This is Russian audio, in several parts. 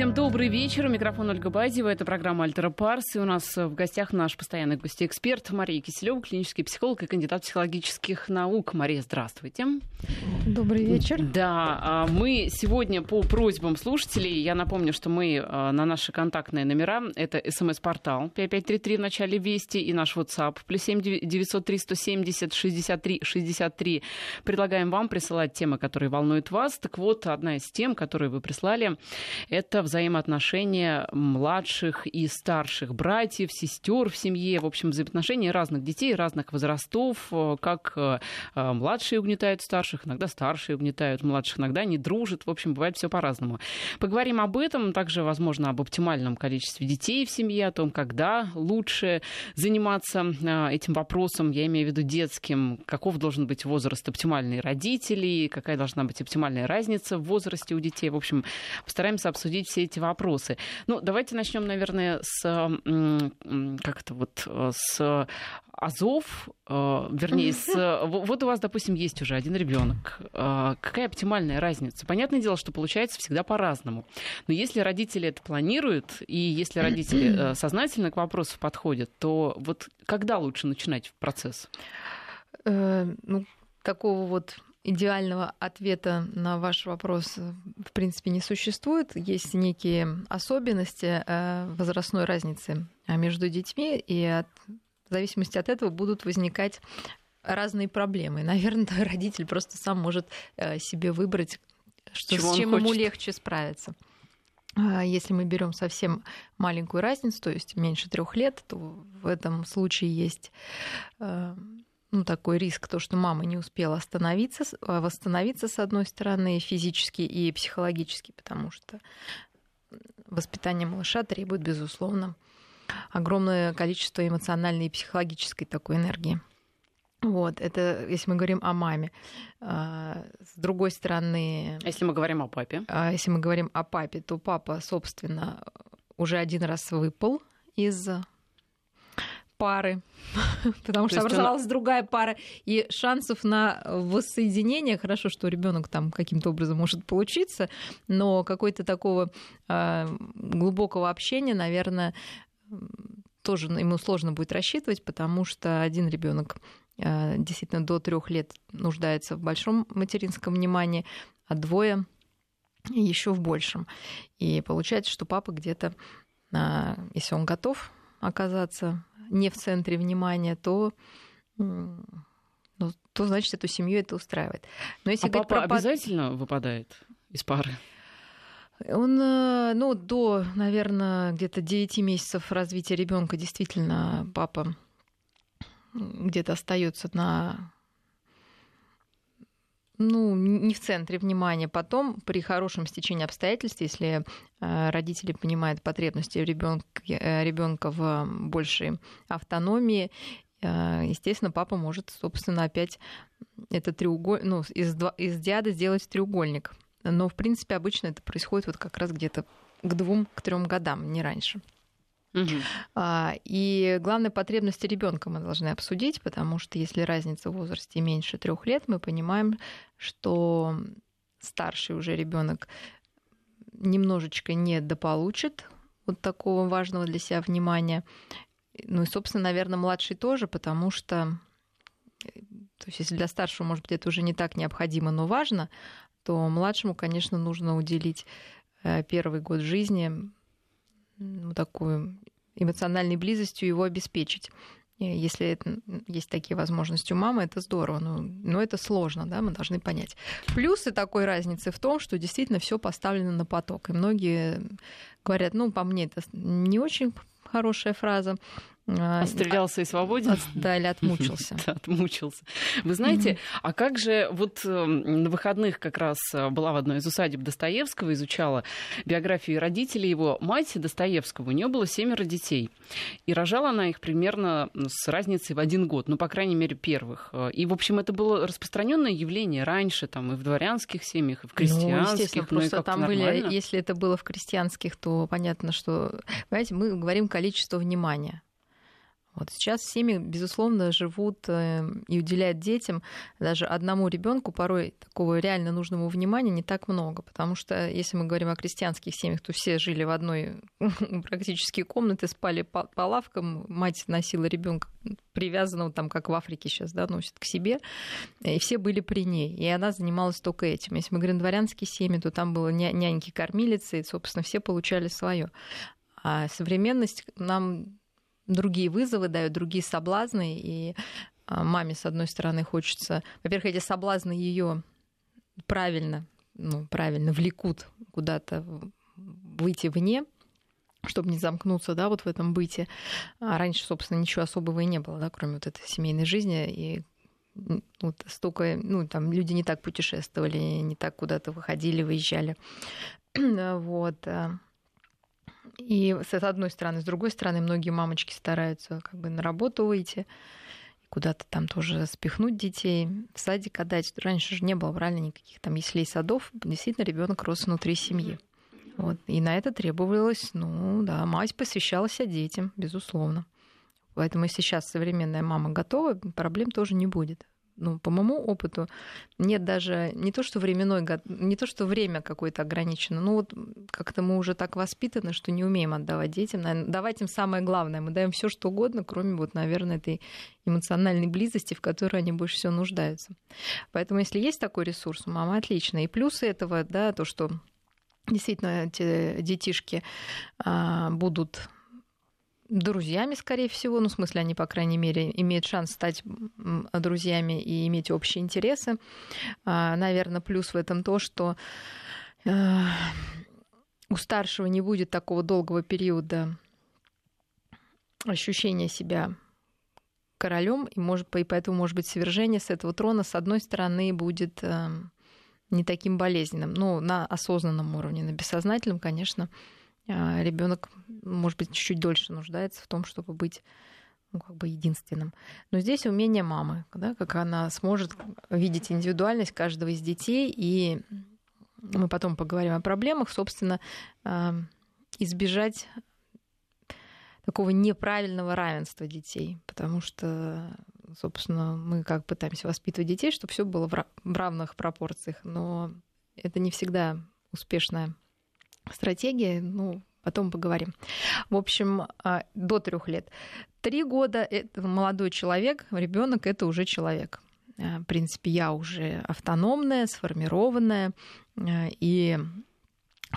Всем добрый вечер. Микрофон Ольга Бадьева. Это программа «Альтера Парс». И у нас в гостях наш постоянный гость-эксперт Мария Киселева, клинический психолог и кандидат психологических наук. Мария, здравствуйте. Добрый вечер. Да, а, мы сегодня по просьбам слушателей, я напомню, что мы а, на наши контактные номера, это смс-портал 5533 в начале Вести и наш WhatsApp, плюс 7 903 170 63 63. Предлагаем вам присылать темы, которые волнуют вас. Так вот, одна из тем, которые вы прислали, это взаимоотношения младших и старших братьев, сестер в семье, в общем, взаимоотношения разных детей, разных возрастов, э, как э, э, младшие угнетают старших, иногда старшие угнетают младших, иногда не дружат, в общем, бывает все по-разному. Поговорим об этом, также, возможно, об оптимальном количестве детей в семье, о том, когда лучше заниматься этим вопросом, я имею в виду детским, каков должен быть возраст оптимальной родителей, какая должна быть оптимальная разница в возрасте у детей. В общем, постараемся обсудить все эти вопросы. Ну, давайте начнем, наверное, с как то вот с Азов, э, вернее, с, вот у вас, допустим, есть уже один ребенок. Э, какая оптимальная разница? Понятное дело, что получается всегда по-разному. Но если родители это планируют, и если родители э, сознательно к вопросу подходят, то вот когда лучше начинать процесс? Ну, такого вот идеального ответа на ваш вопрос э, в принципе не существует. Есть некие особенности э, возрастной разницы э, между детьми, и от, в зависимости от этого будут возникать разные проблемы. Наверное, родитель просто сам может себе выбрать, что, с чем ему легче справиться. А если мы берем совсем маленькую разницу, то есть меньше трех лет, то в этом случае есть ну, такой риск, то, что мама не успела остановиться, а, восстановиться, с одной стороны, физически и психологически, потому что воспитание малыша требует, безусловно, огромное количество эмоциональной и психологической такой энергии. Вот, это если мы говорим о маме. А, с другой стороны... А если мы говорим о папе? Если мы говорим о папе, то папа, собственно, уже один раз выпал из пары, потому что образовалась другая пара, и шансов на воссоединение, хорошо, что ребенок там каким-то образом может получиться, но какой-то такого э, глубокого общения, наверное, тоже ему сложно будет рассчитывать, потому что один ребенок э, действительно до трех лет нуждается в большом материнском внимании, а двое еще в большем. И получается, что папа где-то, э, если он готов оказаться не в центре внимания, то ну, то значит эту семью это устраивает. Но если а папа про... обязательно выпадает из пары? Он, э, ну, до, наверное, где-то 9 месяцев развития ребенка действительно папа где-то остается на ну, не в центре внимания. Потом, при хорошем стечении обстоятельств, если э, родители понимают потребности ребенка, э, в большей автономии, э, естественно, папа может, собственно, опять этот треугольник, ну, из, из диада сделать треугольник. Но, в принципе, обычно это происходит вот как раз где-то к двум, к трем годам, не раньше. Угу. И главные потребности ребенка мы должны обсудить, потому что если разница в возрасте меньше трех лет, мы понимаем, что старший уже ребенок немножечко недополучит вот такого важного для себя внимания. Ну и, собственно, наверное, младший тоже, потому что то есть если для старшего, может быть, это уже не так необходимо, но важно, то младшему, конечно, нужно уделить э, первый год жизни ну, такую эмоциональной близостью его обеспечить. Если это, есть такие возможности у мамы, это здорово, но, но это сложно, да, мы должны понять. Плюсы такой разницы в том, что действительно все поставлено на поток. И многие говорят, ну, по мне это не очень хорошая фраза, Отстрелялся и свободен? Да, или отмучился. да, отмучился. Вы знаете, а как же вот эм, на выходных как раз э, была в одной из усадеб Достоевского, изучала биографию родителей его. Мать Достоевского, у нее было семеро детей. И рожала она их примерно с разницей в один год, ну, по крайней мере, первых. Э, и, в общем, это было распространенное явление раньше, там, и в дворянских семьях, и в крестьянских. Ну, просто ну, там были, если это было в крестьянских, то понятно, что, понимаете, мы говорим количество внимания Вот сейчас семьи, безусловно, живут э, и уделяют детям даже одному ребенку порой такого реально нужного внимания не так много, потому что если мы говорим о крестьянских семьях, то все жили в одной практически комнате, спали по, по лавкам, мать носила ребенка привязанного там, как в Африке сейчас, да, носит к себе, и все были при ней, и она занималась только этим. Если мы говорим дворянские семьи, то там было няньки, кормилицы, и, собственно, все получали свое. А современность нам другие вызовы дают, другие соблазны, и а, маме, с одной стороны, хочется... Во-первых, эти соблазны ее правильно, ну, правильно влекут куда-то выйти вне, чтобы не замкнуться, да, вот в этом быте. А раньше, собственно, ничего особого и не было, да, кроме вот этой семейной жизни, и вот столько, ну, там люди не так путешествовали, не так куда-то выходили, выезжали. вот. И с одной стороны, с другой стороны, многие мамочки стараются как бы на работу выйти, куда-то там тоже спихнуть детей, в садик отдать. Раньше же не было правильно никаких там яслей садов. Действительно, ребенок рос внутри семьи. Вот. И на это требовалось, ну да, мать посвящала себя детям, безусловно. Поэтому если сейчас современная мама готова, проблем тоже не будет ну, по моему опыту, нет даже не то, что временной, не то, что время какое-то ограничено, ну вот как-то мы уже так воспитаны, что не умеем отдавать детям. Наверное, давать им самое главное. Мы даем все что угодно, кроме вот, наверное, этой эмоциональной близости, в которой они больше всего нуждаются. Поэтому, если есть такой ресурс, мама отлично. И плюсы этого, да, то, что действительно эти детишки а, будут друзьями, скорее всего. Ну, в смысле, они, по крайней мере, имеют шанс стать друзьями и иметь общие интересы. А, Наверное, плюс в этом то, что э, у старшего не будет такого долгого периода ощущения себя королем, и, может, и поэтому, может быть, свержение с этого трона, с одной стороны, будет э, не таким болезненным, ну, на осознанном уровне, на бессознательном, конечно, ребенок, может быть, чуть-чуть дольше нуждается в том, чтобы быть ну, как бы единственным. Но здесь умение мамы, да, как она сможет видеть индивидуальность каждого из детей, и мы потом поговорим о проблемах, собственно, а, избежать такого неправильного равенства детей, потому что, собственно, мы как пытаемся воспитывать детей, чтобы все было в равных пропорциях, но это не всегда успешная стратегия, ну, потом поговорим. В общем, а, до трех лет. Три года это молодой человек, ребенок это уже человек. А, в принципе, я уже автономная, сформированная, а, и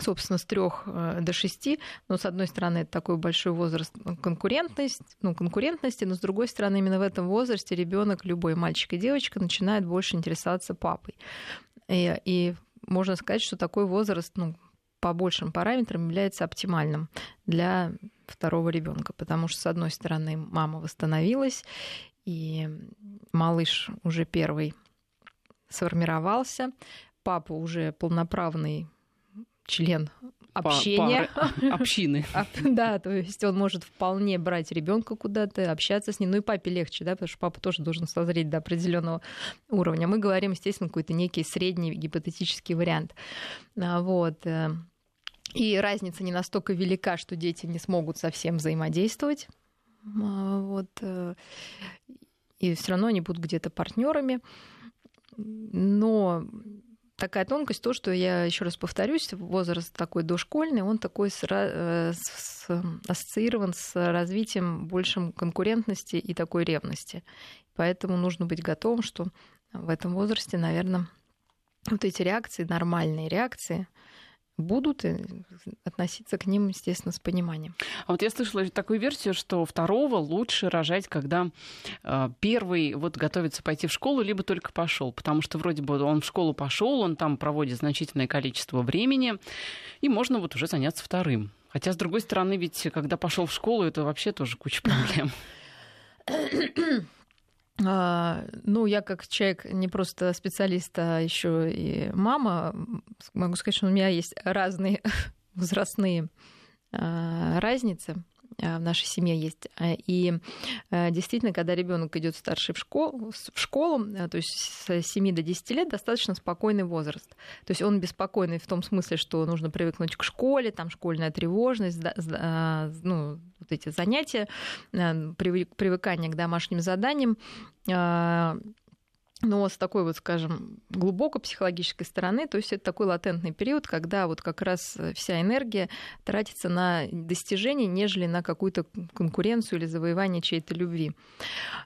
собственно, с трех до шести, но с одной стороны это такой большой возраст ну, конкурентность, ну, конкурентности, но с другой стороны именно в этом возрасте ребенок, любой мальчик и девочка, начинает больше интересоваться папой. И, и можно сказать, что такой возраст, ну, по большим параметрам является оптимальным для второго ребенка, потому что, с одной стороны, мама восстановилась, и малыш уже первый сформировался, папа уже полноправный член общения. Пары, общины. Да, то есть он может вполне брать ребенка куда-то, общаться с ним. Ну и папе легче, да, потому что папа тоже должен созреть до определенного уровня. Мы говорим, естественно, какой-то некий средний гипотетический вариант. А вот. И разница не настолько велика, что дети не смогут совсем взаимодействовать. А, вот. Э, и все равно они будут где-то партнерами. Но такая тонкость, то, что я еще раз повторюсь, возраст такой дошкольный, он такой э, ассоциирован с развитием большим конкурентности и такой ревности. Поэтому нужно быть готовым, что в этом возрасте, наверное, вот эти реакции, нормальные реакции, будут и относиться к ним, естественно, с пониманием. А вот я слышала такую версию, что второго лучше рожать, когда э, первый вот готовится пойти в школу, либо только пошел, потому что вроде бы он в школу пошел, он там проводит значительное количество времени, и можно вот уже заняться вторым. Хотя, с другой стороны, ведь когда пошел в школу, это вообще тоже куча проблем. А, ну, я как человек не просто специалист, а еще и мама, могу сказать, что у меня есть разные возрастные а, разницы. В нашей семье есть. И действительно, когда ребенок идет старший в школу, в школу, то есть с 7 до 10 лет, достаточно спокойный возраст. То есть он беспокойный в том смысле, что нужно привыкнуть к школе, там школьная тревожность, ну, вот эти занятия, привыкание к домашним заданиям но с такой вот, скажем, глубоко психологической стороны, то есть это такой латентный период, когда вот как раз вся энергия тратится на достижение, нежели на какую-то конкуренцию или завоевание чьей-то любви.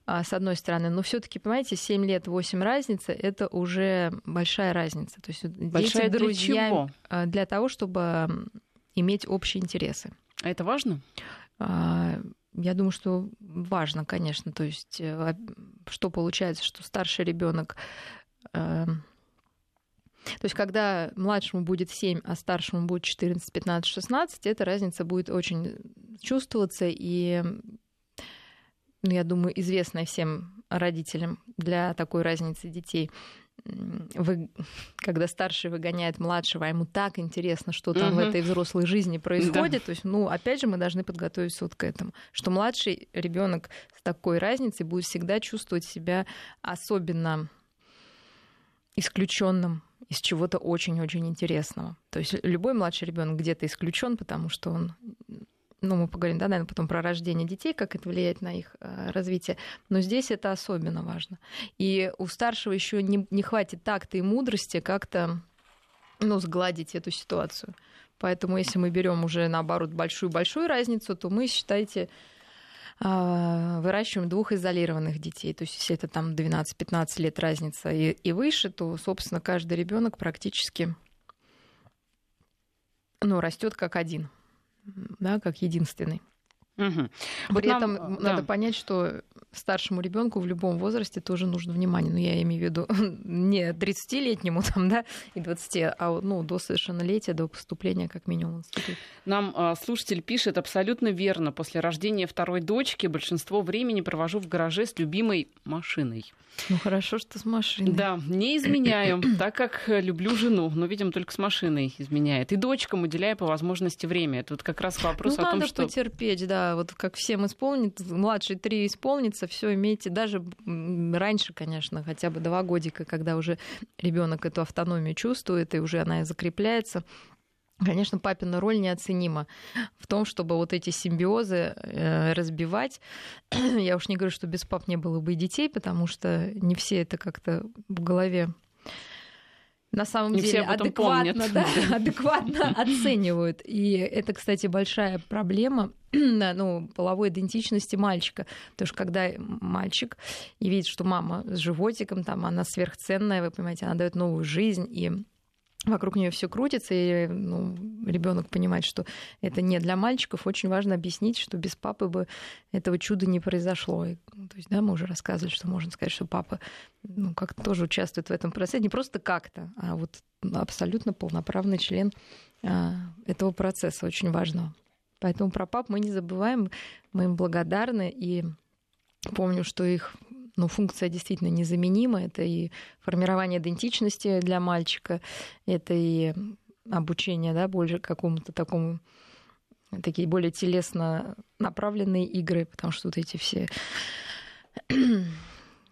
А, с одной стороны. Но все таки понимаете, 7 лет, 8 разницы — это уже большая разница. То есть большая дети, друзья, для? А, для того, чтобы иметь общие интересы. А это важно? Я думаю, что важно, конечно. То есть, э, что получается, что старший ребенок эм, то есть, когда младшему будет 7, а старшему будет 14, 15, 16, эта разница будет очень чувствоваться, и, ну, я думаю, известная всем родителям для такой разницы детей вы, когда старший выгоняет младшего, а ему так интересно, что там угу. в этой взрослой жизни происходит. Да. То есть, ну, опять же, мы должны подготовиться вот к этому, что младший ребенок с такой разницей будет всегда чувствовать себя особенно исключенным из чего-то очень-очень интересного. То есть любой младший ребенок где-то исключен, потому что он ну, мы поговорим, да, наверное, потом про рождение детей, как это влияет на их э, развитие. Но здесь это особенно важно. И у старшего еще не, не хватит такта и мудрости как-то ну, сгладить эту ситуацию. Поэтому, если мы берем уже наоборот большую-большую разницу, то мы, считайте, а, выращиваем двух изолированных детей. То есть, если это там 12-15 лет разница и, и выше, то, собственно, каждый ребенок практически ну, растет как один да, как единственный. Угу. При вот этом нам, надо да. понять, что старшему ребенку в любом возрасте тоже нужно внимание. Ну, я имею в виду не 30-летнему там, да, и 20, а ну, до совершеннолетия, до поступления как минимум в институт. Нам а, слушатель пишет абсолютно верно. После рождения второй дочки большинство времени провожу в гараже с любимой машиной. Ну хорошо, что с машиной. Да, не изменяю, так как люблю жену, но, видимо, только с машиной изменяет. И дочкам уделяю по возможности время. Это вот как раз вопрос ну, о том, надо что... потерпеть, да. Вот как всем исполнит, младший три исполнится, все имейте, даже раньше, конечно, хотя бы два годика, когда уже ребенок эту автономию чувствует, и уже она закрепляется. Конечно, папина роль неоценима в том, чтобы вот эти симбиозы э, разбивать. Я уж не говорю, что без пап не было бы и детей, потому что не все это как-то в голове на самом не деле адекватно, да, адекватно оценивают. И это, кстати, большая проблема ну, половой идентичности мальчика. Потому что когда мальчик и видит, что мама с животиком, там, она сверхценная, вы понимаете, она дает новую жизнь, и вокруг нее все крутится, и ну, ребенок понимает, что это не для мальчиков. Очень важно объяснить, что без папы бы этого чуда не произошло. И, ну, то есть, да, мы уже рассказывали, что можно сказать, что папа ну, как-то тоже участвует в этом процессе, не просто как-то, а вот абсолютно полноправный член а, этого процесса очень важного. Поэтому про пап мы не забываем, мы им благодарны и помню, что их ну, функция действительно незаменима. Это и формирование идентичности для мальчика, это и обучение, да, больше какому-то такому такие более телесно направленные игры, потому что вот эти все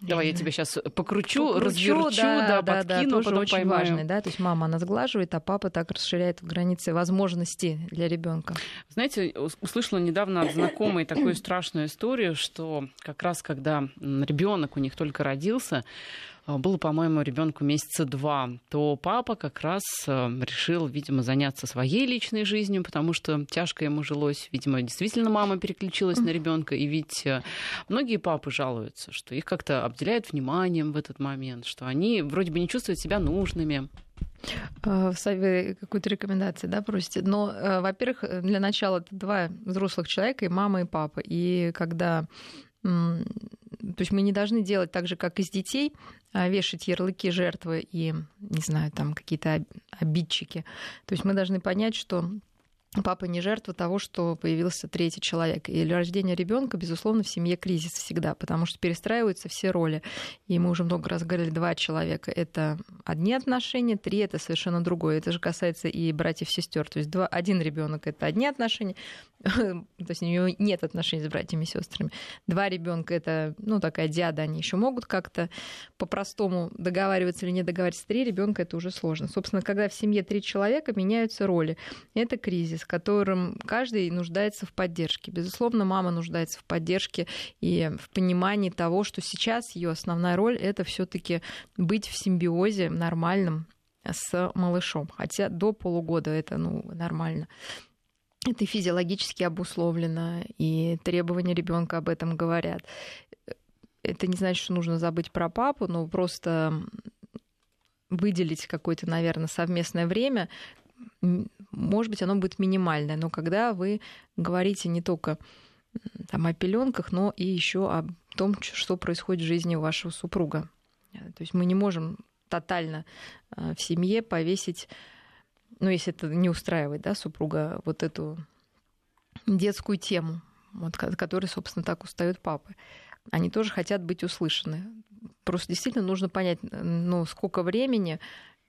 Давай я тебя сейчас покручу, покручу разверчу, да, да, да, подкину, да, тоже очень поймаю. важный, да, то есть мама она сглаживает, а папа так расширяет границы возможностей для ребенка. Знаете, услышала недавно от знакомой такую страшную историю, что как раз когда ребенок у них только родился, было, по-моему, ребенку месяца два, то папа как раз а, решил, видимо, заняться своей личной жизнью, потому что тяжко ему жилось. Видимо, действительно мама переключилась на ребенка. И ведь а, многие папы жалуются, что их как-то обделяют вниманием в этот момент, что они вроде бы не чувствуют себя нужными. Вы какую-то рекомендацию, да, просите? Но, во-первых, для начала это два взрослых человека, и мама, и папа. И когда то есть мы не должны делать так же, как и с детей, а, вешать ярлыки жертвы и, не знаю, там какие-то обидчики. То есть мы должны понять, что папа не жертва того, что появился третий человек. И для рождения ребенка, безусловно, в семье кризис всегда, потому что перестраиваются все роли. И мы уже много раз говорили, два человека — это одни отношения, три — это совершенно другое. Это же касается и братьев сестер. То есть два, один ребенок это одни отношения, то есть у него нет отношений с братьями и сестрами. Два ребенка это, ну, такая диада, они еще могут как-то по-простому договариваться или не договариваться. Три ребенка это уже сложно. Собственно, когда в семье три человека, меняются роли. Это кризис в котором каждый нуждается в поддержке. Безусловно, мама нуждается в поддержке и в понимании того, что сейчас ее основная роль это все-таки быть в симбиозе нормальном с малышом. Хотя до полугода это ну, нормально. Это физиологически обусловлено, и требования ребенка об этом говорят. Это не значит, что нужно забыть про папу, но просто выделить какое-то, наверное, совместное время, может быть, оно будет минимальное, но когда вы говорите не только там, о пеленках, но и еще о том, что происходит в жизни вашего супруга. То есть мы не можем тотально э, в семье повесить, ну, если это не устраивает, да, супруга, вот эту детскую тему, вот, которой, собственно, так устают папы. Они тоже хотят быть услышаны. Просто действительно нужно понять, ну, сколько времени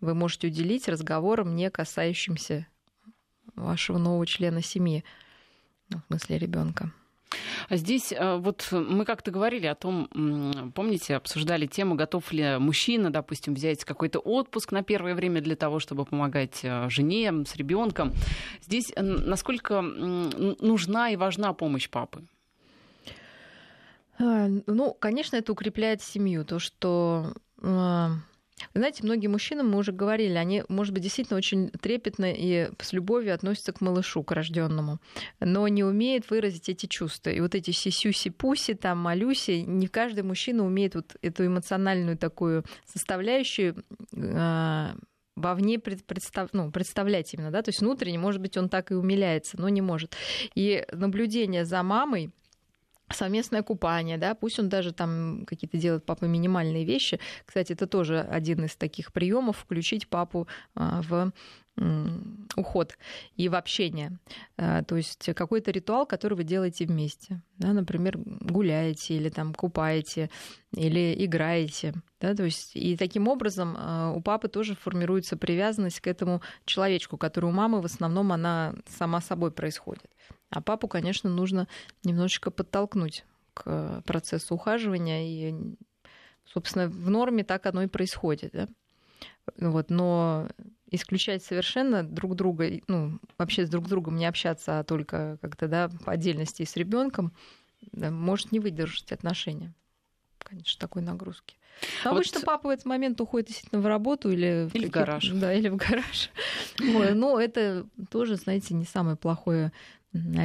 вы можете уделить разговорам, не касающимся вашего нового члена семьи, ну, в смысле ребенка. А здесь э, вот мы как-то говорили о том, помните, обсуждали тему, готов ли мужчина, допустим, взять какой-то отпуск на первое время для того, чтобы помогать э, жене с ребенком. Здесь насколько нужна и важна помощь папы? А, ну, конечно, это укрепляет семью, то, что а, знаете, многие мужчины, мы уже говорили, они, может быть, действительно очень трепетно и с любовью относятся к малышу, к рожденному, но не умеют выразить эти чувства. И вот эти сисюси-пуси, там, малюси, не каждый мужчина умеет вот эту эмоциональную такую составляющую э, вовне представ, ну, представлять именно, да, то есть внутренне, может быть, он так и умиляется, но не может. И наблюдение за мамой, совместное купание, да, пусть он даже там какие-то делает папа минимальные вещи. Кстати, это тоже один из таких приемов включить папу а, в уход и в общение. А, то есть какой-то ритуал, который вы делаете вместе. Да, например, гуляете или там купаете или играете. Да, то есть, и таким образом а, у папы тоже формируется привязанность к этому человечку, который у мамы в основном она сама собой происходит. А папу, конечно, нужно немножечко подтолкнуть к процессу ухаживания. И, собственно, в норме так оно и происходит. Да? Вот, но исключать совершенно друг друга, ну, вообще с друг другом не общаться, а только как-то, да, по отдельности с ребенком, да, может не выдержать отношения. Конечно, такой нагрузки. Но а обычно вот... папа в этот момент уходит действительно в работу или, или в, в гараж. Да, или в гараж. Но это тоже, знаете, не самое плохое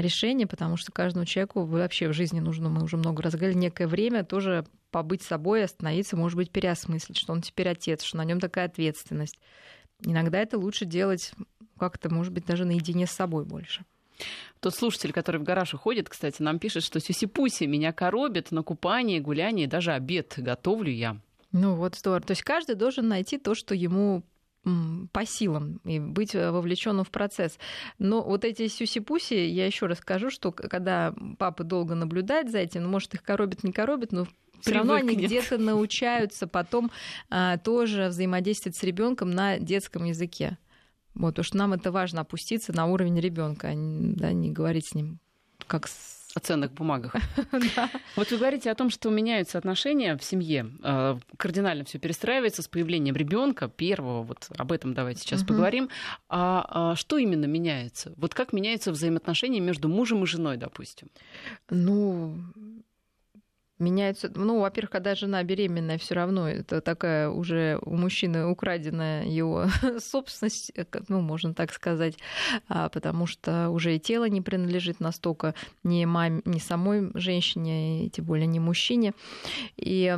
решение, потому что каждому человеку вообще в жизни нужно, мы уже много раз говорили, некое время тоже побыть собой, остановиться, может быть, переосмыслить, что он теперь отец, что на нем такая ответственность. Иногда это лучше делать как-то, может быть, даже наедине с собой больше. Тот слушатель, который в гараж уходит, кстати, нам пишет, что сюси-пуси меня коробит на купание, гуляние, даже обед готовлю я. Ну вот здорово. То есть каждый должен найти то, что ему по силам и быть э, вовлеченным в процесс. Но вот эти сюси-пуси, я еще раз скажу, что когда папа долго наблюдает за этим, ну, может, их коробит, не коробит, но все равно они где-то научаются потом а, тоже взаимодействовать с ребенком на детском языке. Вот, что нам это важно опуститься на уровень ребенка, а не, да, не говорить с ним как с о ценных бумагах. Вот вы говорите о том, что меняются отношения в семье, э, кардинально все перестраивается с появлением ребенка первого. Вот об этом давайте сейчас поговорим. А, а что именно меняется? Вот как меняются взаимоотношения между мужем и женой, допустим? Ну, меняются. Ну, во-первых, когда жена беременная, все равно это такая уже у мужчины украденная его собственность, э, ну, можно так сказать, а, потому что уже и тело не принадлежит настолько ни маме, ни самой женщине, и тем более не мужчине. И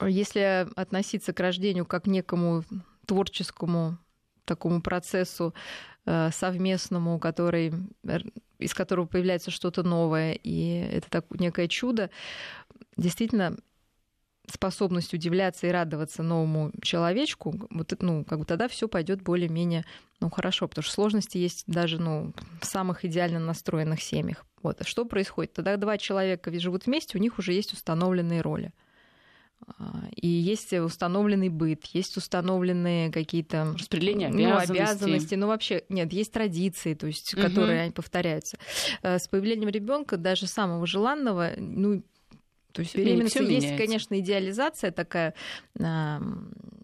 если относиться к рождению как к некому творческому такому процессу совместному, который из которого появляется что-то новое, и это так, некое чудо. Действительно, способность удивляться и радоваться новому человечку, вот, ну, как бы тогда все пойдет более-менее ну, хорошо, потому что сложности есть даже ну, в самых идеально настроенных семьях. Вот. А что происходит? Тогда два человека живут вместе, у них уже есть установленные роли. А, и есть установленный быт, есть установленные какие-то распределения ну, обязанностей. обязанности, ну вообще нет, есть традиции, то есть угу. которые они повторяются. Э, с появлением ребенка даже самого желанного, ну то есть беременность есть, меняется. конечно, идеализация такая э,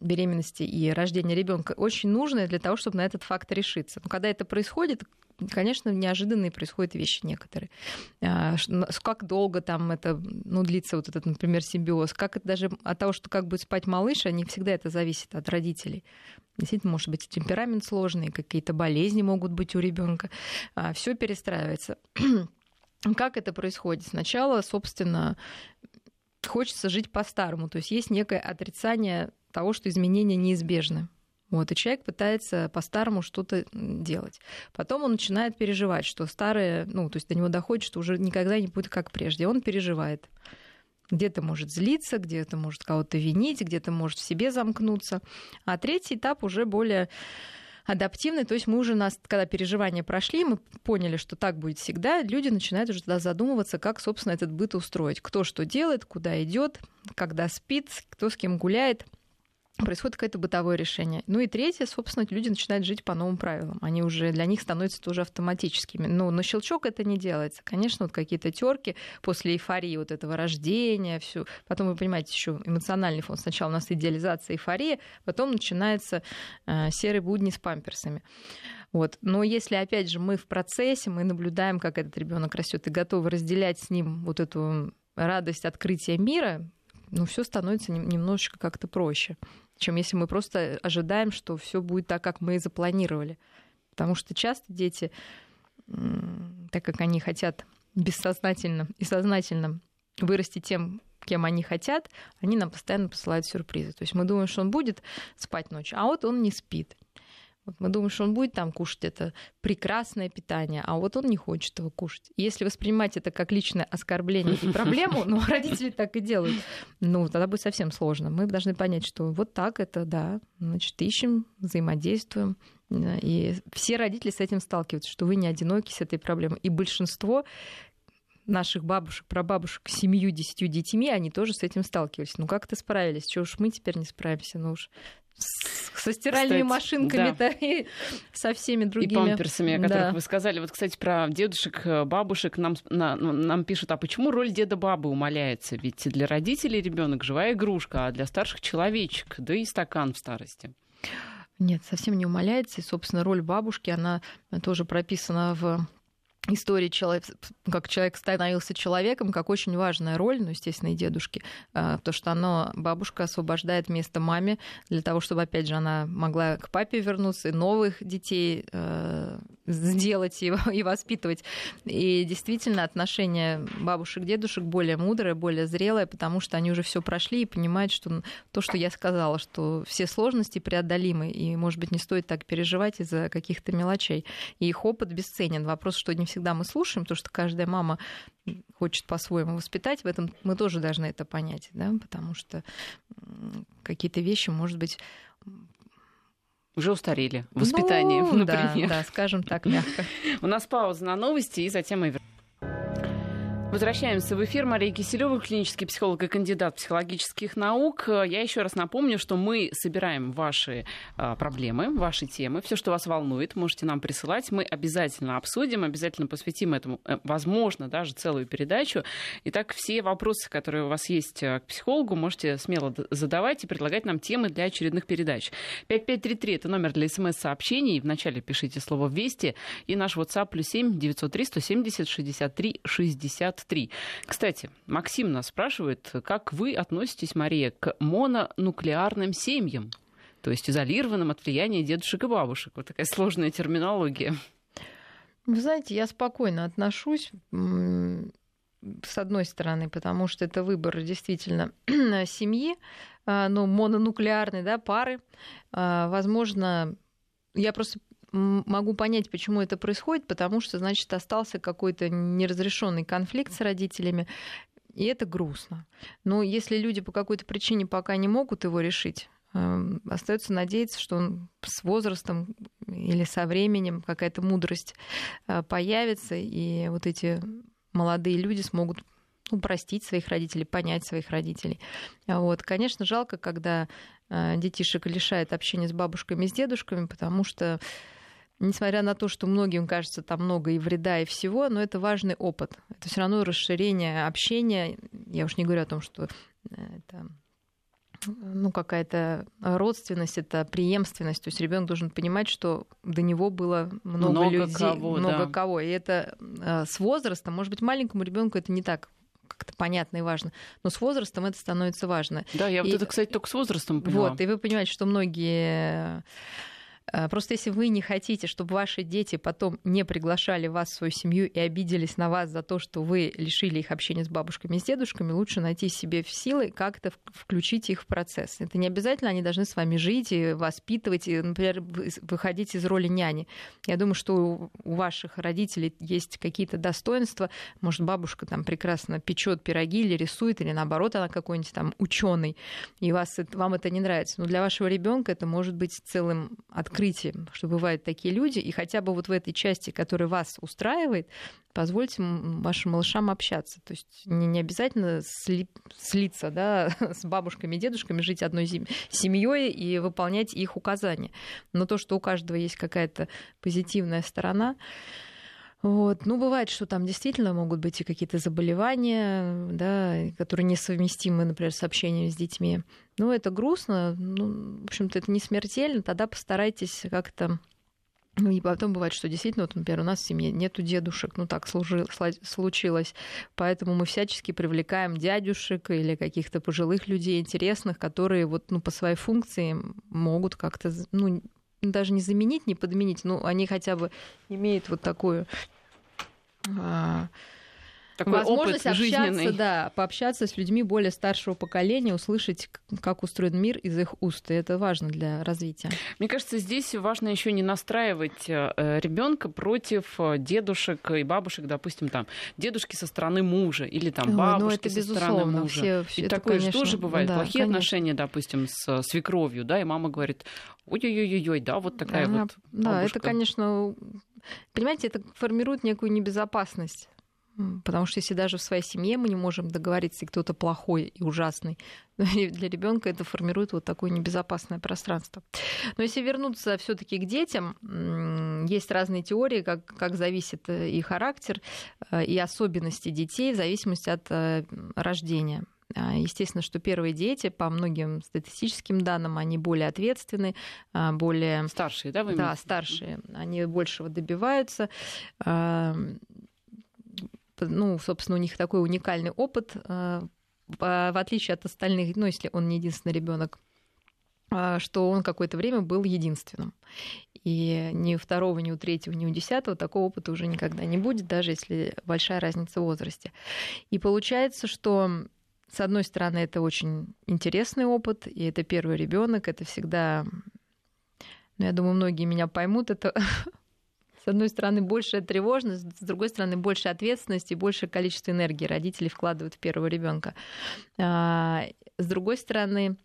беременности и рождения ребенка очень нужная для того, чтобы на этот факт решиться. Но когда это происходит, конечно, неожиданные происходят вещи некоторые. А, как долго там это ну, длится, вот этот, например, симбиоз, как это даже от того, что как будет спать малыш, не всегда это зависит от родителей. Действительно, может быть, темперамент сложный, какие-то болезни могут быть у ребенка. А, Все перестраивается. Как это происходит? Сначала, собственно, хочется жить по-старому, то есть есть некое отрицание того, что изменения неизбежны. Вот, и человек пытается по-старому что-то делать. Потом он начинает переживать, что старое, ну, то есть до него доходит, что уже никогда не будет как прежде. Он переживает. Где-то может злиться, где-то может кого-то винить, где-то может в себе замкнуться. А третий этап уже более адаптивный, то есть мы уже, нас, когда переживания прошли, мы поняли, что так будет всегда, люди начинают уже тогда задумываться, как, собственно, этот быт устроить. Кто что делает, куда идет, когда спит, кто с кем гуляет происходит какое-то бытовое решение. Ну и третье, собственно, люди начинают жить по новым правилам. Они уже для них становятся тоже автоматическими. Но на щелчок это не делается. Конечно, вот какие-то терки после эйфории вот этого рождения, все. Потом вы понимаете еще эмоциональный фон. Сначала у нас идеализация, эйфория, потом начинается э, серые будни с памперсами. Вот. Но если, опять же, мы в процессе, мы наблюдаем, как этот ребенок растет, и готовы разделять с ним вот эту радость открытия мира, ну, все становится немножечко как-то проще чем если мы просто ожидаем, что все будет так, как мы и запланировали. Потому что часто дети, так как они хотят бессознательно и сознательно вырасти тем, кем они хотят, они нам постоянно посылают сюрпризы. То есть мы думаем, что он будет спать ночью, а вот он не спит. Вот мы думаем, что он будет там кушать это прекрасное питание, а вот он не хочет его кушать. если воспринимать это как личное оскорбление и проблему, ну, родители так и делают, ну, тогда будет совсем сложно. Мы должны понять, что вот так это, да, значит, ищем, взаимодействуем. И все родители с этим сталкиваются, что вы не одиноки с этой проблемой. И большинство наших бабушек, прабабушек с семью, десятью детьми, они тоже с этим сталкивались. Ну как-то справились, чего уж мы теперь не справимся, ну уж со стиральными кстати, машинками да. и со всеми другими. И памперсами, о которых да. вы сказали. Вот, кстати, про дедушек, э, бабушек нам, на, нам пишут, а почему роль деда-бабы умаляется? Ведь для родителей ребенок живая игрушка, а для старших человечек, да и стакан в старости. Нет, совсем не умаляется. И, собственно, роль бабушки, она тоже прописана в истории человека, как человек становился человеком, как очень важная роль, ну, естественно, и дедушки, а, то, что оно, бабушка освобождает место маме для того, чтобы, опять же, она могла к папе вернуться и новых детей э, сделать и, и воспитывать. И действительно, отношение бабушек дедушек более мудрое, более зрелое, потому что они уже все прошли и понимают, что то, что я сказала, что все сложности преодолимы, и, может быть, не стоит так переживать из-за каких-то мелочей. И их опыт бесценен. Вопрос, что не всегда мы слушаем, потому что каждая мама хочет по-своему воспитать, в этом мы тоже должны это понять, да, потому что какие-то вещи, может быть, уже устарели в воспитании, ну, например. Да, да, скажем так мягко. У нас пауза на новости, и затем мы вернемся. Возвращаемся в эфир. Мария Киселева, клинический психолог и кандидат психологических наук. Я еще раз напомню, что мы собираем ваши а, проблемы, ваши темы, все, что вас волнует, можете нам присылать. Мы обязательно обсудим, обязательно посвятим этому, э, возможно, даже целую передачу. Итак, все вопросы, которые у вас есть э, к психологу, можете смело задавать и предлагать нам темы для очередных передач. 5533 это номер для смс-сообщений. Вначале пишите слово «Вести» и наш WhatsApp плюс 7 903 170 63 60 23. Кстати, Максим нас спрашивает, как вы относитесь, Мария, к мононуклеарным семьям? То есть изолированным от влияния дедушек и бабушек. Вот такая сложная терминология. Вы знаете, я спокойно отношусь с одной стороны, потому что это выбор действительно семьи, а, ну, мононуклеарной да, пары. А, возможно, я просто могу понять, почему это происходит, потому что, значит, остался какой-то неразрешенный конфликт с родителями. И это грустно. Но если люди по какой-то причине пока не могут его решить, эм, остается надеяться, что он с возрастом или со временем какая-то мудрость э, появится, и вот эти молодые люди смогут ну, простить своих родителей, понять своих родителей. Вот. Конечно, жалко, когда э, детишек лишает общения с бабушками и с дедушками, потому что несмотря на то, что многим кажется там много и вреда, и всего, но это важный опыт. Это все равно расширение общения. Я уж не говорю о том, что э, это ну, какая-то родственность, это преемственность. То есть ребенок должен понимать, что до него было много, много людей, кого, много да. кого. И это э, с возрастом, может быть, маленькому ребенку это не так как-то понятно и важно. Но с возрастом это становится важно. Да, я и, вот это, кстати, только с возрастом поняла. Вот, и вы понимаете, что многие просто если вы не хотите, чтобы ваши дети потом не приглашали вас в свою семью и обиделись на вас за то, что вы лишили их общения с бабушками и с дедушками, лучше найти себе в силы как-то включить их в процесс. Это не обязательно, они должны с вами жить и воспитывать, и, например, выходить из роли няни. Я думаю, что у ваших родителей есть какие-то достоинства. Может, бабушка там прекрасно печет пироги или рисует, или наоборот, она какой-нибудь там ученый, и вас, вам это не нравится. Но для вашего ребенка это может быть целым открытием открытием, что бывают такие люди, и хотя бы вот в этой части, которая вас устраивает, позвольте вашим малышам общаться. То есть не, не обязательно сли, слиться да, с бабушками и дедушками, жить одной семьей и выполнять их указания. Но то, что у каждого есть какая-то позитивная сторона, вот. Ну, бывает, что там действительно могут быть и какие-то заболевания, да, которые несовместимы, например, с общением с детьми. Ну, это грустно, ну, в общем-то, это не смертельно, тогда постарайтесь как-то ну и потом бывает, что действительно, вот, например, у нас в семье нету дедушек, ну так случилось, поэтому мы всячески привлекаем дядюшек или каких-то пожилых людей интересных, которые вот ну по своей функции могут как-то ну даже не заменить, не подменить, но они хотя бы имеют вот такую такой возможность опыт общаться, жизненный. да, пообщаться с людьми более старшего поколения, услышать, как устроен мир из их уст. И это важно для развития. Мне кажется, здесь важно еще не настраивать э, ребенка против э, дедушек и бабушек, допустим, там дедушки со стороны мужа или там ну, бабушки Ой, со стороны мужа. Все, все и это, такое конечно, же тоже бывает. Да, Плохие конечно. отношения, допустим, с свекровью, да, и мама говорит, ой-ой-ой-ой, да, вот такая да, вот. Да, бабушка. это, конечно, понимаете, это формирует некую небезопасность Потому что если даже в своей семье мы не можем договориться, и кто-то плохой и ужасный, для ребенка это формирует вот такое небезопасное пространство. Но если вернуться все-таки к детям, есть разные теории, как, как зависит э, и характер, э, и особенности детей в зависимости от э, рождения. А, естественно, что первые дети, по многим статистическим данным, они более ответственны, а, более... Старшие, да, вы Да, старшие. Они большего добиваются а, ну, собственно, у них такой уникальный опыт, э, в отличие от остальных, ну, если он не единственный ребенок, что он какое-то время был единственным. И ни у второго, ни у третьего, ни у десятого такого опыта уже никогда не будет, даже если большая разница в возрасте. И получается, что с одной стороны, это очень интересный опыт, и это первый ребенок, это всегда, ну, я думаю, многие меня поймут, это с одной стороны, большая тревожность, с другой стороны, больше ответственности большее количество энергии родители вкладывают в первого ребенка. А, с другой стороны,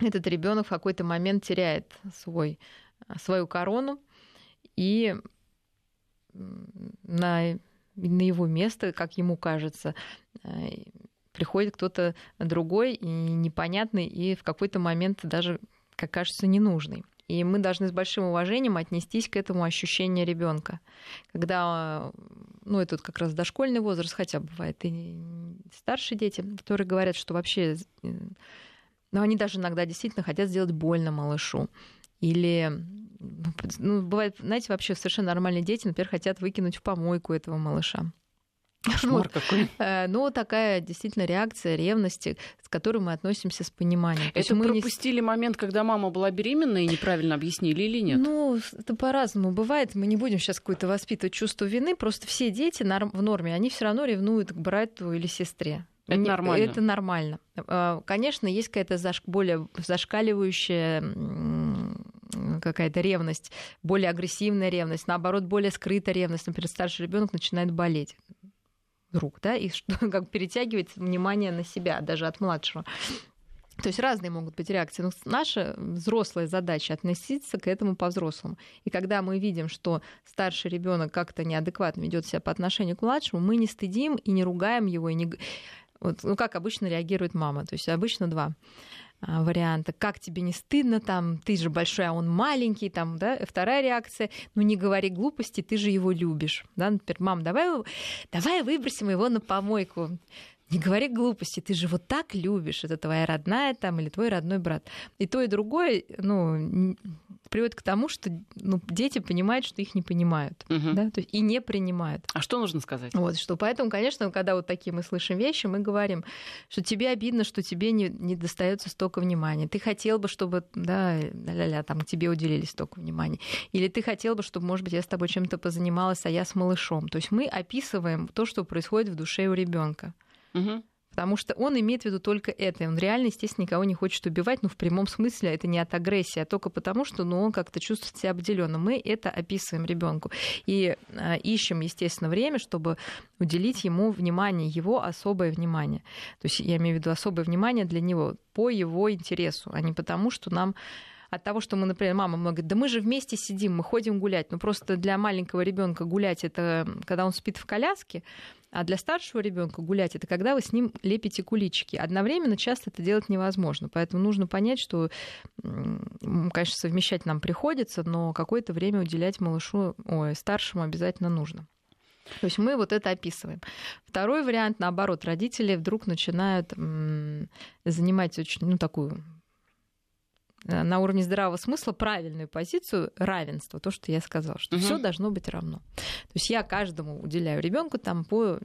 этот ребенок в какой-то момент теряет свой, свою корону, и на, на его место, как ему кажется, э, приходит кто-то другой и непонятный, и в какой-то момент даже, как кажется, ненужный. И мы должны с большим уважением отнестись к этому ощущению ребенка. Когда, ну, это как раз дошкольный возраст, хотя бывает и старшие дети, которые говорят, что вообще, ну, они даже иногда действительно хотят сделать больно малышу. Или, ну, бывает, знаете, вообще совершенно нормальные дети, например, хотят выкинуть в помойку этого малыша. Кошмар какой. Э, ну, такая действительно реакция ревности, с которой мы относимся с пониманием. Это мы пропустили не... момент, когда мама была беременна и неправильно объяснили или нет? Ну, это по-разному бывает. Мы не будем сейчас какое-то воспитывать чувство вины. Просто все дети в норме, они все равно ревнуют к брату или сестре. Это нормально. Это нормально. Э, конечно, есть какая-то заш... более зашкаливающая какая-то ревность, более агрессивная ревность, наоборот, более скрытая ревность. Например, старший ребенок начинает болеть вдруг, да, и что, как перетягивать внимание на себя, даже от младшего. То есть разные могут быть реакции. Но наша взрослая задача относиться к этому по-взрослому. И когда мы видим, что старший ребенок как-то неадекватно ведет себя по отношению к младшему, мы не стыдим и не ругаем его, и не... Вот, ну, как обычно реагирует мама. То есть обычно два варианта. Как тебе не стыдно, там, ты же большой, а он маленький, там, да. Вторая реакция, ну не говори глупости, ты же его любишь. Да? Например, мам, давай, давай выбросим его на помойку не говори глупости, ты же вот так любишь, это твоя родная там или твой родной брат. И то, и другое, ну, приводит к тому, что ну, дети понимают, что их не понимают, угу. да, то есть и не принимают. А что нужно сказать? Вот, что поэтому, конечно, когда вот такие мы слышим вещи, мы говорим, что тебе обидно, что тебе не, не достается столько внимания. Ты хотел бы, чтобы, да, ля-ля, там тебе уделили столько внимания. Или ты хотел бы, чтобы, может быть, я с тобой чем-то позанималась, а я с малышом. То есть мы описываем то, что происходит в душе у ребенка. Угу. Потому что он имеет в виду только это. Он реально, естественно, никого не хочет убивать, но в прямом смысле это не от агрессии, а только потому, что ну, он как-то чувствует себя обделенным. Мы это описываем ребенку и э, ищем, естественно, время, чтобы уделить ему внимание, его особое внимание. То есть я имею в виду особое внимание для него по его интересу, а не потому, что нам от того, что мы, например, мама много говорит, да мы же вместе сидим, мы ходим гулять. Ну просто для маленького ребенка гулять это когда он спит в коляске, а для старшего ребенка гулять это когда вы с ним лепите куличики. Одновременно часто это делать невозможно. Поэтому нужно понять, что, конечно, совмещать нам приходится, но какое-то время уделять малышу, ой, старшему обязательно нужно. То есть мы вот это описываем. Второй вариант, наоборот, родители вдруг начинают занимать очень, ну, такую на уровне здравого смысла правильную позицию равенства, то, что я сказала, что угу. все должно быть равно. То есть я каждому уделяю ребенку там по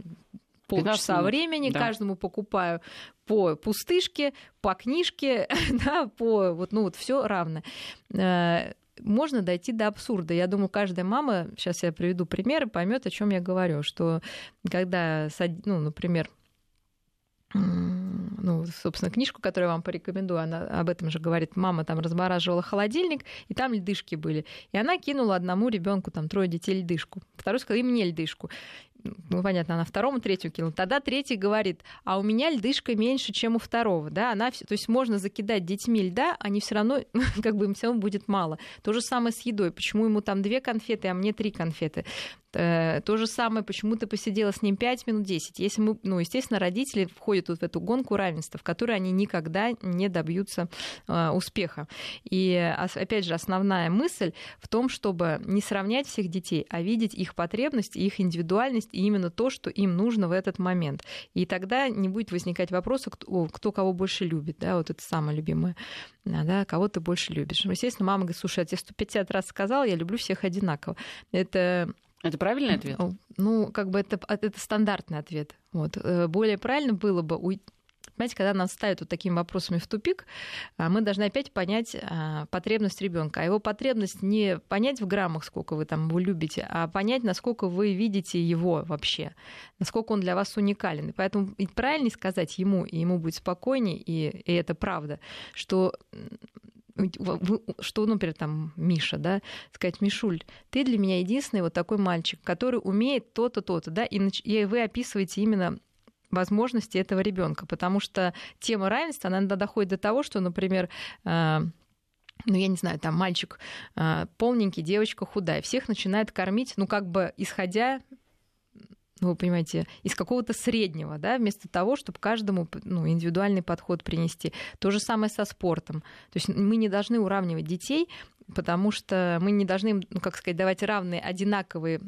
полчаса времени, да. каждому покупаю по пустышке, по книжке, да, по вот, ну вот все равно. Э, можно дойти до абсурда. Я думаю, каждая мама, сейчас я приведу примеры, поймет, о чем я говорю, что когда, ну, например, ну, собственно, книжку, которую я вам порекомендую, она об этом же говорит. Мама там размораживала холодильник, и там льдышки были. И она кинула одному ребенку там трое детей льдышку. Второй сказал, и мне льдышку ну, понятно, она второму, третью кинула. Тогда третий говорит, а у меня льдышка меньше, чем у второго, да, она, то есть можно закидать детьми льда, они все равно, как бы им все будет мало. То же самое с едой. Почему ему там две конфеты, а мне три конфеты? Э, то же самое, почему ты посидела с ним 5 минут 10. Если мы, ну, естественно, родители входят вот в эту гонку равенства, в которой они никогда не добьются э, успеха. И, опять же, основная мысль в том, чтобы не сравнять всех детей, а видеть их потребность, их индивидуальность и именно то, что им нужно в этот момент. И тогда не будет возникать вопроса, кто, кто кого больше любит. Да, вот это самое любимое. Да, кого ты больше любишь. Естественно, мама говорит, слушай, я тебе 150 раз сказала, я люблю всех одинаково. Это это правильный ответ? Ну, как бы это, это стандартный ответ. Вот. Э, более правильно было бы Понимаете, когда нас ставят вот такими вопросами в тупик, а, мы должны опять понять а, потребность ребенка. А его потребность не понять в граммах, сколько вы там его любите, а понять, насколько вы видите его вообще, насколько он для вас уникален. И поэтому правильнее сказать ему, и ему будет спокойнее, и, и это правда, что что, например, там Миша, да, сказать, Мишуль, ты для меня единственный вот такой мальчик, который умеет то-то, то-то, да, и, и вы описываете именно возможности этого ребенка, потому что тема равенства, она иногда доходит до того, что, например, э, ну, я не знаю, там мальчик э, полненький, девочка худая, всех начинает кормить, ну, как бы исходя вы понимаете, из какого-то среднего, да, вместо того, чтобы каждому ну, индивидуальный подход принести. То же самое со спортом. То есть мы не должны уравнивать детей, потому что мы не должны ну, как сказать, давать равные, одинаковые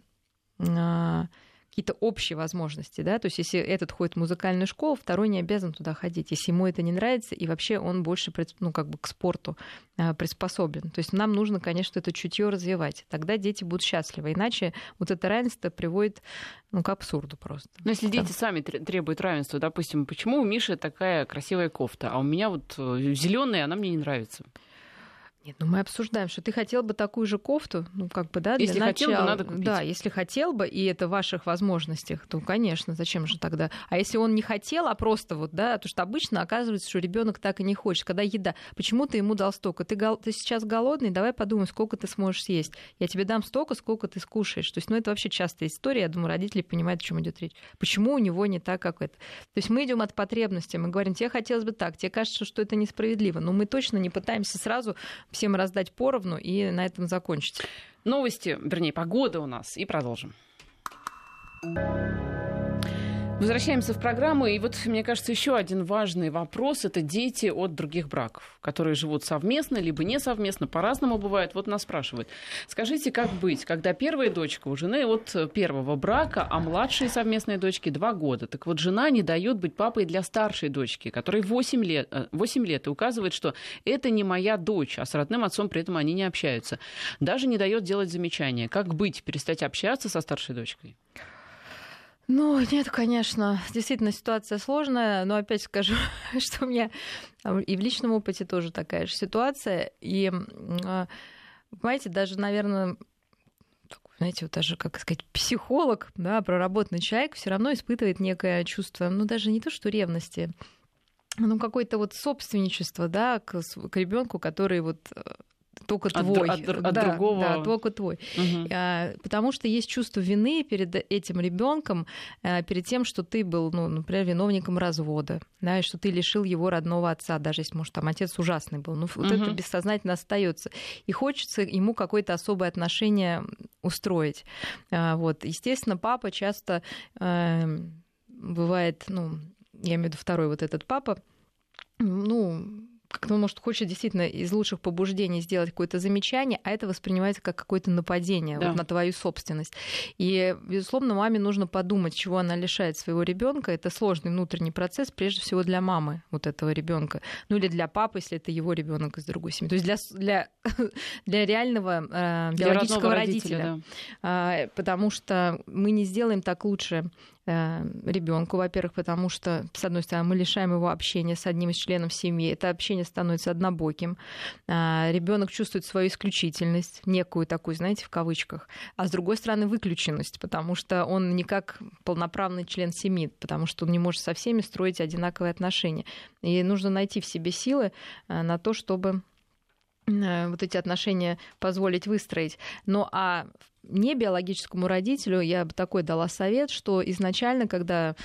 а, какие-то общие возможности, да, то есть если этот ходит в музыкальную школу, второй не обязан туда ходить, если ему это не нравится, и вообще он больше, ну, как бы к спорту а, приспособлен. То есть нам нужно, конечно, это чутье развивать, тогда дети будут счастливы, иначе вот это равенство приводит, ну, к абсурду просто. Но если дети сами требуют равенства, допустим, почему у Миши такая красивая кофта, а у меня вот э, зеленая, она мне не нравится? Нет, ну мы обсуждаем, что ты хотел бы такую же кофту, ну как бы, да, для если начала. хотел бы, надо купить. Да, если хотел бы, и это в ваших возможностях, то, конечно, зачем же тогда? А если он не хотел, а просто вот, да, то что обычно оказывается, что ребенок так и не хочет. Когда еда, почему ты ему дал столько? Ты, гол... ты сейчас голодный, давай подумай, сколько ты сможешь съесть. Я тебе дам столько, сколько ты скушаешь. То есть, ну это вообще частая история, я думаю, родители понимают, о чем идет речь. Почему у него не так, как это? То есть мы идем от потребности, мы говорим, тебе хотелось бы так, тебе кажется, что это несправедливо, но мы точно не пытаемся сразу всем раздать поровну и на этом закончить. Новости, вернее, погода у нас, и продолжим. Возвращаемся в программу. И вот, мне кажется, еще один важный вопрос – это дети от других браков, которые живут совместно, либо не совместно, по-разному бывает. Вот нас спрашивают, скажите, как быть, когда первая дочка у жены от первого брака, а младшей совместной дочке два года. Так вот, жена не дает быть папой для старшей дочки, которой 8 лет, 8 лет и указывает, что это не моя дочь, а с родным отцом при этом они не общаются. Даже не дает делать замечания. Как быть, перестать общаться со старшей дочкой? Ну, нет, конечно, действительно ситуация сложная, но опять скажу, что у меня и в личном опыте тоже такая же ситуация. И, а, понимаете, даже, наверное, знаете, вот даже, как сказать, психолог, да, проработанный человек все равно испытывает некое чувство, ну, даже не то, что ревности, ну, какое-то вот собственничество, да, к, к ребенку, который вот только твой. От, от, от да, другого. Да, только твой. Угу. А, потому что есть чувство вины перед этим ребенком, а, перед тем, что ты был, ну, например, виновником развода, да, и что ты лишил его родного отца, даже если, может, там отец ужасный был. Ну, вот угу. это бессознательно остается. И хочется ему какое-то особое отношение устроить. А, вот. Естественно, папа часто а, бывает, ну, я имею в виду второй вот этот папа, ну, как-то может, хочет действительно из лучших побуждений сделать какое-то замечание, а это воспринимается как какое-то нападение да. вот на твою собственность. И, безусловно, маме нужно подумать, чего она лишает своего ребенка. Это сложный внутренний процесс, прежде всего для мамы вот этого ребенка, ну или для папы, если это его ребенок из другой семьи. То есть для, для, для реального э, биологического для родителя. родителя да. э, потому что мы не сделаем так лучше ребенку, во-первых, потому что, с одной стороны, мы лишаем его общения с одним из членов семьи, это общение становится однобоким, а, ребенок чувствует свою исключительность, некую такую, знаете, в кавычках, а с другой стороны, выключенность, потому что он не как полноправный член семьи, потому что он не может со всеми строить одинаковые отношения. И нужно найти в себе силы э, на то, чтобы э, вот эти отношения позволить выстроить. Ну а не биологическому родителю я бы такой дала совет, что изначально, когда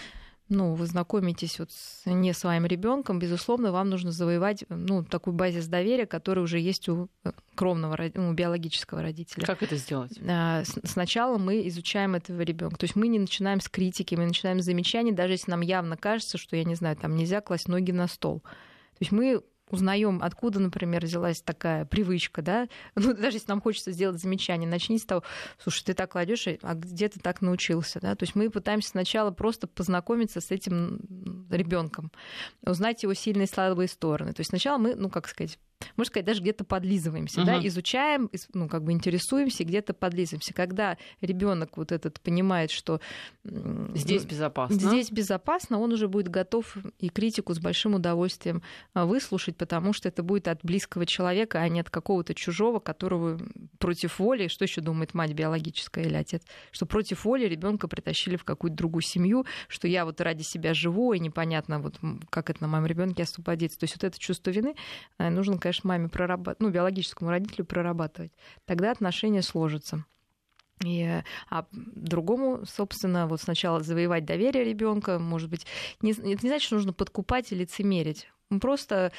ну, вы знакомитесь вот с не своим ребенком, безусловно, вам нужно завоевать ну, такую базис доверия, который уже есть у э, кровного ну, биологического родителя. Как это сделать? А, сначала мы изучаем этого ребенка. То есть мы не начинаем с критики, мы начинаем с замечаний, даже если нам явно кажется, что, я не знаю, там нельзя класть ноги на стол. То есть мы узнаем, откуда, например, взялась такая привычка, да, ну, даже если нам хочется сделать замечание, начни с того, слушай, ты так кладешь, а где ты так научился, да, то есть мы пытаемся сначала просто познакомиться с этим ребенком, узнать его сильные и слабые стороны, то есть сначала мы, ну, как сказать, можно сказать, даже где-то подлизываемся, uh-huh. да, изучаем, ну, как бы интересуемся, где-то подлизываемся. Когда ребенок вот этот понимает, что здесь ну, безопасно, здесь безопасно, он уже будет готов и критику с большим удовольствием а, выслушать, потому что это будет от близкого человека, а не от какого-то чужого, которого против воли, что еще думает мать биологическая или отец, что против воли ребенка притащили в какую-то другую семью, что я вот ради себя живу, и непонятно, вот как это на моем ребенке освободиться. То есть вот это чувство вины э, нужно, конечно, конечно, маме прорабатывать, ну, биологическому родителю прорабатывать. Тогда отношения сложатся. И, а другому, собственно, вот сначала завоевать доверие ребенка, может быть, не, это не значит, что нужно подкупать или лицемерить. Просто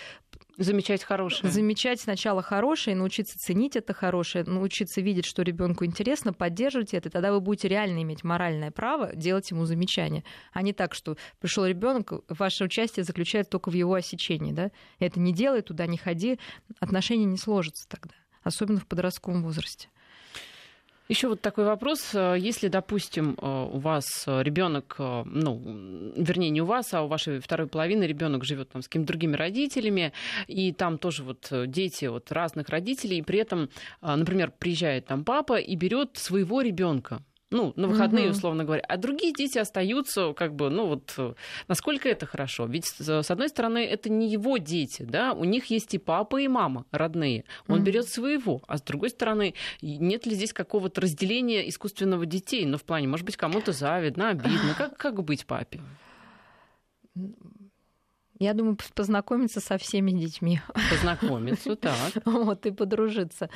Замечать хорошее. Замечать сначала хорошее, научиться ценить это хорошее, научиться видеть, что ребенку интересно, поддерживать это. Тогда вы будете реально иметь моральное право делать ему замечания. А не так, что пришел ребенок, ваше участие заключается только в его осечении. Да? Это не делай, туда не ходи. Отношения не сложатся тогда, особенно в подростковом возрасте. Еще вот такой вопрос. Если, допустим, э, у вас ребенок, э, ну, вернее, не у вас, а у вашей второй половины ребенок живет там с какими-то другими родителями, и там тоже вот дети вот разных родителей, и при этом, э, например, приезжает там папа и берет своего ребенка ну, на выходные, угу. условно говоря, а другие дети остаются, как бы, ну вот, насколько это хорошо? Ведь, с одной стороны, это не его дети, да, у них есть и папа, и мама родные, он угу. берет своего, а с другой стороны, нет ли здесь какого-то разделения искусственного детей, ну, в плане, может быть, кому-то завидно, обидно, как, как быть папе? Я думаю, познакомиться со всеми детьми. Познакомиться, так. Вот, и подружиться.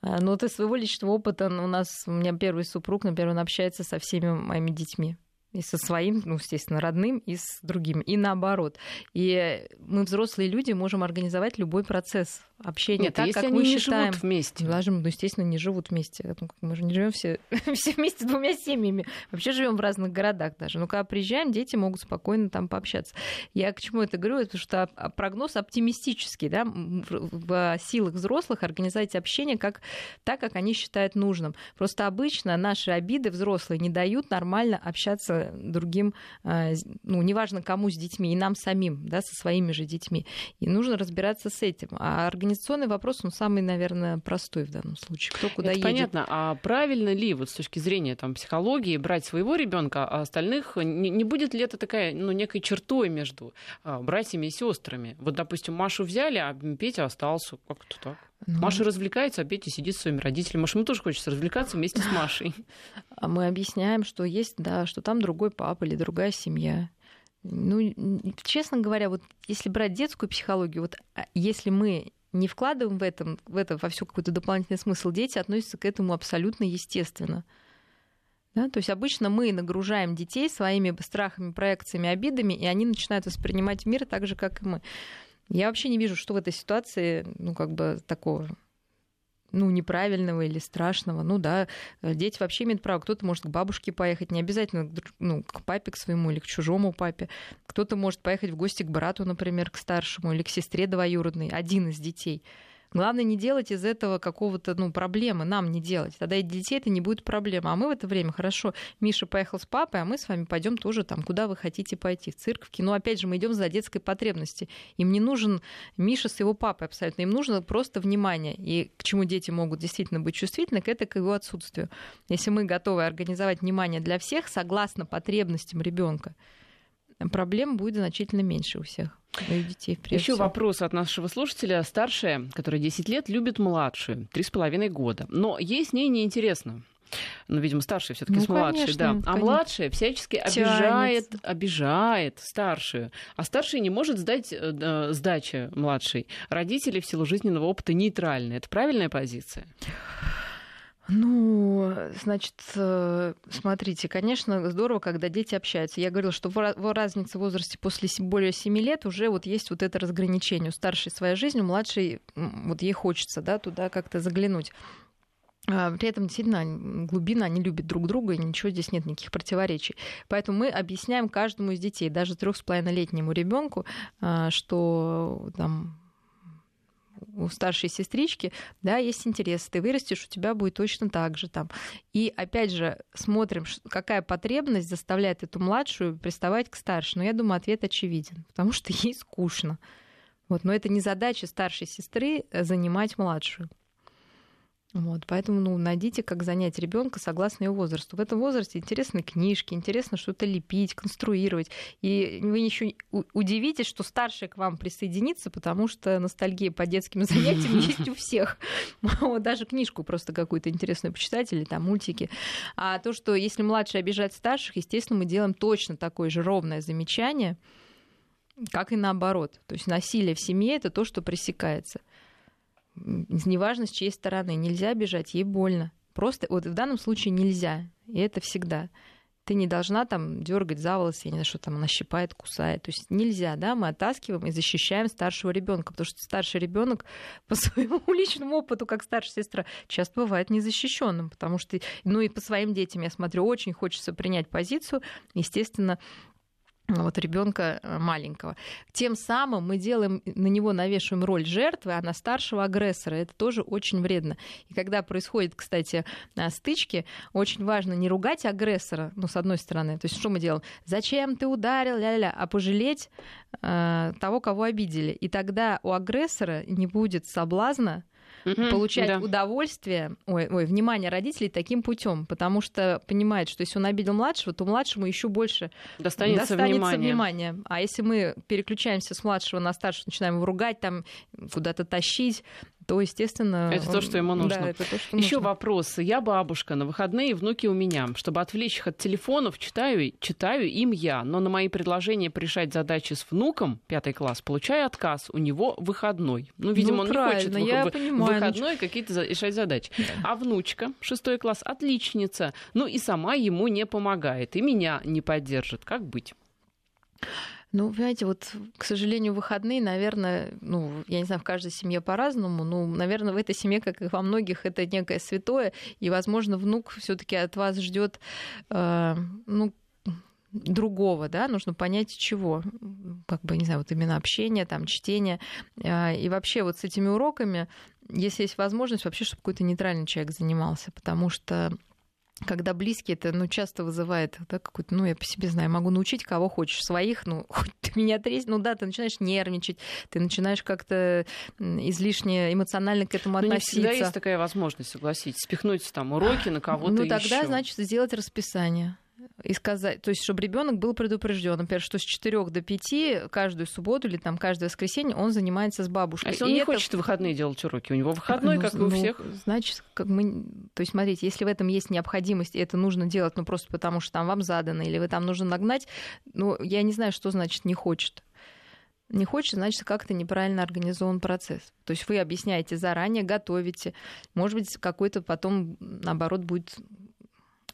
А, Но ну, ты своего личного опыта, у нас, у меня первый супруг, например, он общается со всеми моими детьми и со своим, ну, естественно, родным, и с другим, и наоборот. И мы, взрослые люди, можем организовать любой процесс общения Нет, так, если как они мы не считаем. живут вместе. Даже, ну, естественно, не живут вместе. Мы же не живем все, все вместе двумя семьями. Вообще живем в разных городах даже. Но когда приезжаем, дети могут спокойно там пообщаться. Я к чему это говорю? Потому что прогноз оптимистический, да, в силах взрослых организовать общение как, так, как они считают нужным. Просто обычно наши обиды взрослые не дают нормально общаться другим, а, ну, неважно кому с детьми, и нам самим, да, со своими же детьми. И нужно разбираться с этим. А организационный вопрос, он самый, наверное, простой в данном случае. Кто куда Это едет. понятно. А правильно ли вот с точки зрения там, психологии брать своего ребенка, а остальных не, не будет ли это такая ну, некой чертой между а, братьями и сестрами? Вот, допустим, Машу взяли, а Петя остался. Как-то так. Ну... Маша развлекается, а Петя сидит с своими родителями. Может, ему тоже хочется развлекаться вместе с Машей. А мы объясняем, что есть, да, что там другой папа или другая семья. Ну, честно говоря, вот если брать детскую психологию, вот а, если мы не вкладываем в, этом, в это во все какой-то дополнительный смысл, дети относятся к этому абсолютно естественно. Да? То есть обычно мы нагружаем детей своими страхами, проекциями, обидами, и они начинают воспринимать мир так же, как и мы. Я вообще не вижу, что в этой ситуации, ну, как бы такого ну, неправильного или страшного. Ну да, дети вообще имеют право. Кто-то может к бабушке поехать, не обязательно ну, к папе к своему или к чужому папе. Кто-то может поехать в гости к брату, например, к старшему или к сестре двоюродной, один из детей. Главное не делать из этого какого-то, ну, проблемы, нам не делать. Тогда и для детей это не будет проблема. А мы в это время, хорошо, Миша поехал с папой, а мы с вами пойдем тоже там, куда вы хотите пойти, в цирк, в кино. Опять же, мы идем за детской потребности. Им не нужен Миша с его папой абсолютно. Им нужно просто внимание. И к чему дети могут действительно быть чувствительны, к это к его отсутствию. Если мы готовы организовать внимание для всех согласно потребностям ребенка, проблем будет значительно меньше у всех. У детей, Еще всего. вопрос от нашего слушателя. Старшая, которая 10 лет, любит младшую, 3,5 года. Но ей с ней неинтересно. Ну, видимо, старшая все-таки ну, с младшей, конечно, да. А конечно. младшая всячески обижает, Тянется. обижает старшую. А старшая не может сдать э, сдачи младшей. Родители в силу жизненного опыта нейтральны. Это правильная позиция? Ну, значит, э, смотрите, конечно, здорово, когда дети общаются. Я говорила, что в разнице в возрасте после более 7 лет уже вот есть вот это разграничение. У старшей своя жизнь, у младшей вот ей хочется, да, туда как-то заглянуть. А, при этом действительно глубина, они любят друг друга, и ничего здесь нет, никаких противоречий. Поэтому мы объясняем каждому из детей, даже трех с половиной летнему ребенку, а, что там у старшей сестрички, да, есть интерес, ты вырастешь, у тебя будет точно так же там. И опять же смотрим, какая потребность заставляет эту младшую приставать к старшей. Но я думаю, ответ очевиден, потому что ей скучно. Вот, но это не задача старшей сестры э, занимать младшую. Вот, поэтому ну, найдите, как занять ребенка согласно его возрасту. В этом возрасте интересны книжки, интересно что-то лепить, конструировать. И вы еще удивитесь, что старший к вам присоединится, потому что ностальгия по детским занятиям есть у всех. Вот, даже книжку просто какую-то интересную почитать или там мультики. А то, что если младший обижает старших, естественно, мы делаем точно такое же ровное замечание, как и наоборот. То есть насилие в семье это то, что пресекается неважно с чьей стороны, нельзя обижать, ей больно. Просто вот в данном случае нельзя, и это всегда. Ты не должна там дергать за волосы, я не знаю, что там она щипает, кусает. То есть нельзя, да, мы оттаскиваем и защищаем старшего ребенка, потому что старший ребенок по своему личному опыту, как старшая сестра, часто бывает незащищенным, потому что, ну и по своим детям, я смотрю, очень хочется принять позицию, естественно, вот ребенка э, маленького. Тем самым мы делаем на него навешиваем роль жертвы, а на старшего агрессора. Это тоже очень вредно. И когда происходит, кстати, э, стычки, очень важно не ругать агрессора, ну, с одной стороны. То есть что мы делаем? Зачем ты ударил, ля-ля, а пожалеть э, того, кого обидели. И тогда у агрессора не будет соблазна угу, получать да. удовольствие, ой, ой, внимание родителей таким путем, потому что понимает, что если он обидел младшего, то младшему еще больше достанется, достанется внимание. внимание. А если мы переключаемся с младшего на старшего, начинаем его ругать, там куда-то тащить, то, естественно... Это то, что ему нужно. Да, это то, что Еще нужно. вопрос. Я бабушка, на выходные внуки у меня. Чтобы отвлечь их от телефонов, читаю, читаю им я. Но на мои предложения решать задачи с внуком, пятый класс, получаю отказ. У него выходной. Ну, видимо, ну, он не хочет я в... понимаю, выходной какие-то решать задачи. Да. А внучка, шестой класс, отличница. Ну, и сама ему не помогает. И меня не поддержит. Как быть? Ну, понимаете, вот, к сожалению, выходные, наверное, ну, я не знаю, в каждой семье по-разному, ну, наверное, в этой семье, как и во многих, это некое святое, и, возможно, внук все таки от вас ждет, э, ну, другого, да, нужно понять чего, как бы, не знаю, вот именно общение, там, чтение, э, и вообще вот с этими уроками, если есть возможность, вообще, чтобы какой-то нейтральный человек занимался, потому что когда близкие, это ну, часто вызывает да, какую-то, ну, я по себе знаю, могу научить кого хочешь, своих, ну, хоть ты меня тресь, ну да, ты начинаешь нервничать, ты начинаешь как-то излишне эмоционально к этому относиться. Ну, не всегда есть такая возможность, согласитесь, спихнуть там уроки на кого-то Ну, тогда, ещё. значит, сделать расписание и сказать, то есть, чтобы ребенок был предупрежден, например, что с 4 до 5 каждую субботу или там каждое воскресенье он занимается с бабушкой. А если он и не это... хочет в выходные делать уроки, у него выходной, ну, как ну, у всех. Значит, как мы, то есть, смотрите, если в этом есть необходимость, и это нужно делать, ну просто потому что там вам задано или вы там нужно нагнать, ну я не знаю, что значит не хочет не хочет, значит, как-то неправильно организован процесс. То есть вы объясняете заранее, готовите. Может быть, какой-то потом, наоборот, будет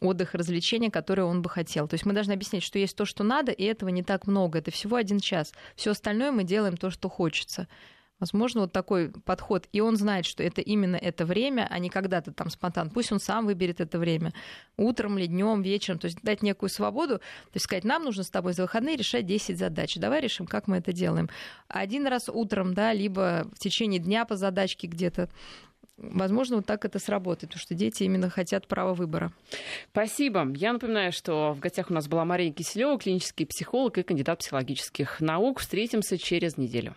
отдых, развлечения, которые он бы хотел. То есть мы должны объяснять, что есть то, что надо, и этого не так много. Это всего один час. Все остальное мы делаем то, что хочется. Возможно, вот такой подход. И он знает, что это именно это время, а не когда-то там спонтанно. Пусть он сам выберет это время. Утром или днем, вечером. То есть дать некую свободу. То есть сказать, нам нужно с тобой за выходные решать 10 задач. Давай решим, как мы это делаем. Один раз утром, да, либо в течение дня по задачке где-то возможно, вот так это сработает, потому что дети именно хотят права выбора. Спасибо. Я напоминаю, что в гостях у нас была Мария Киселева, клинический психолог и кандидат психологических наук. Встретимся через неделю.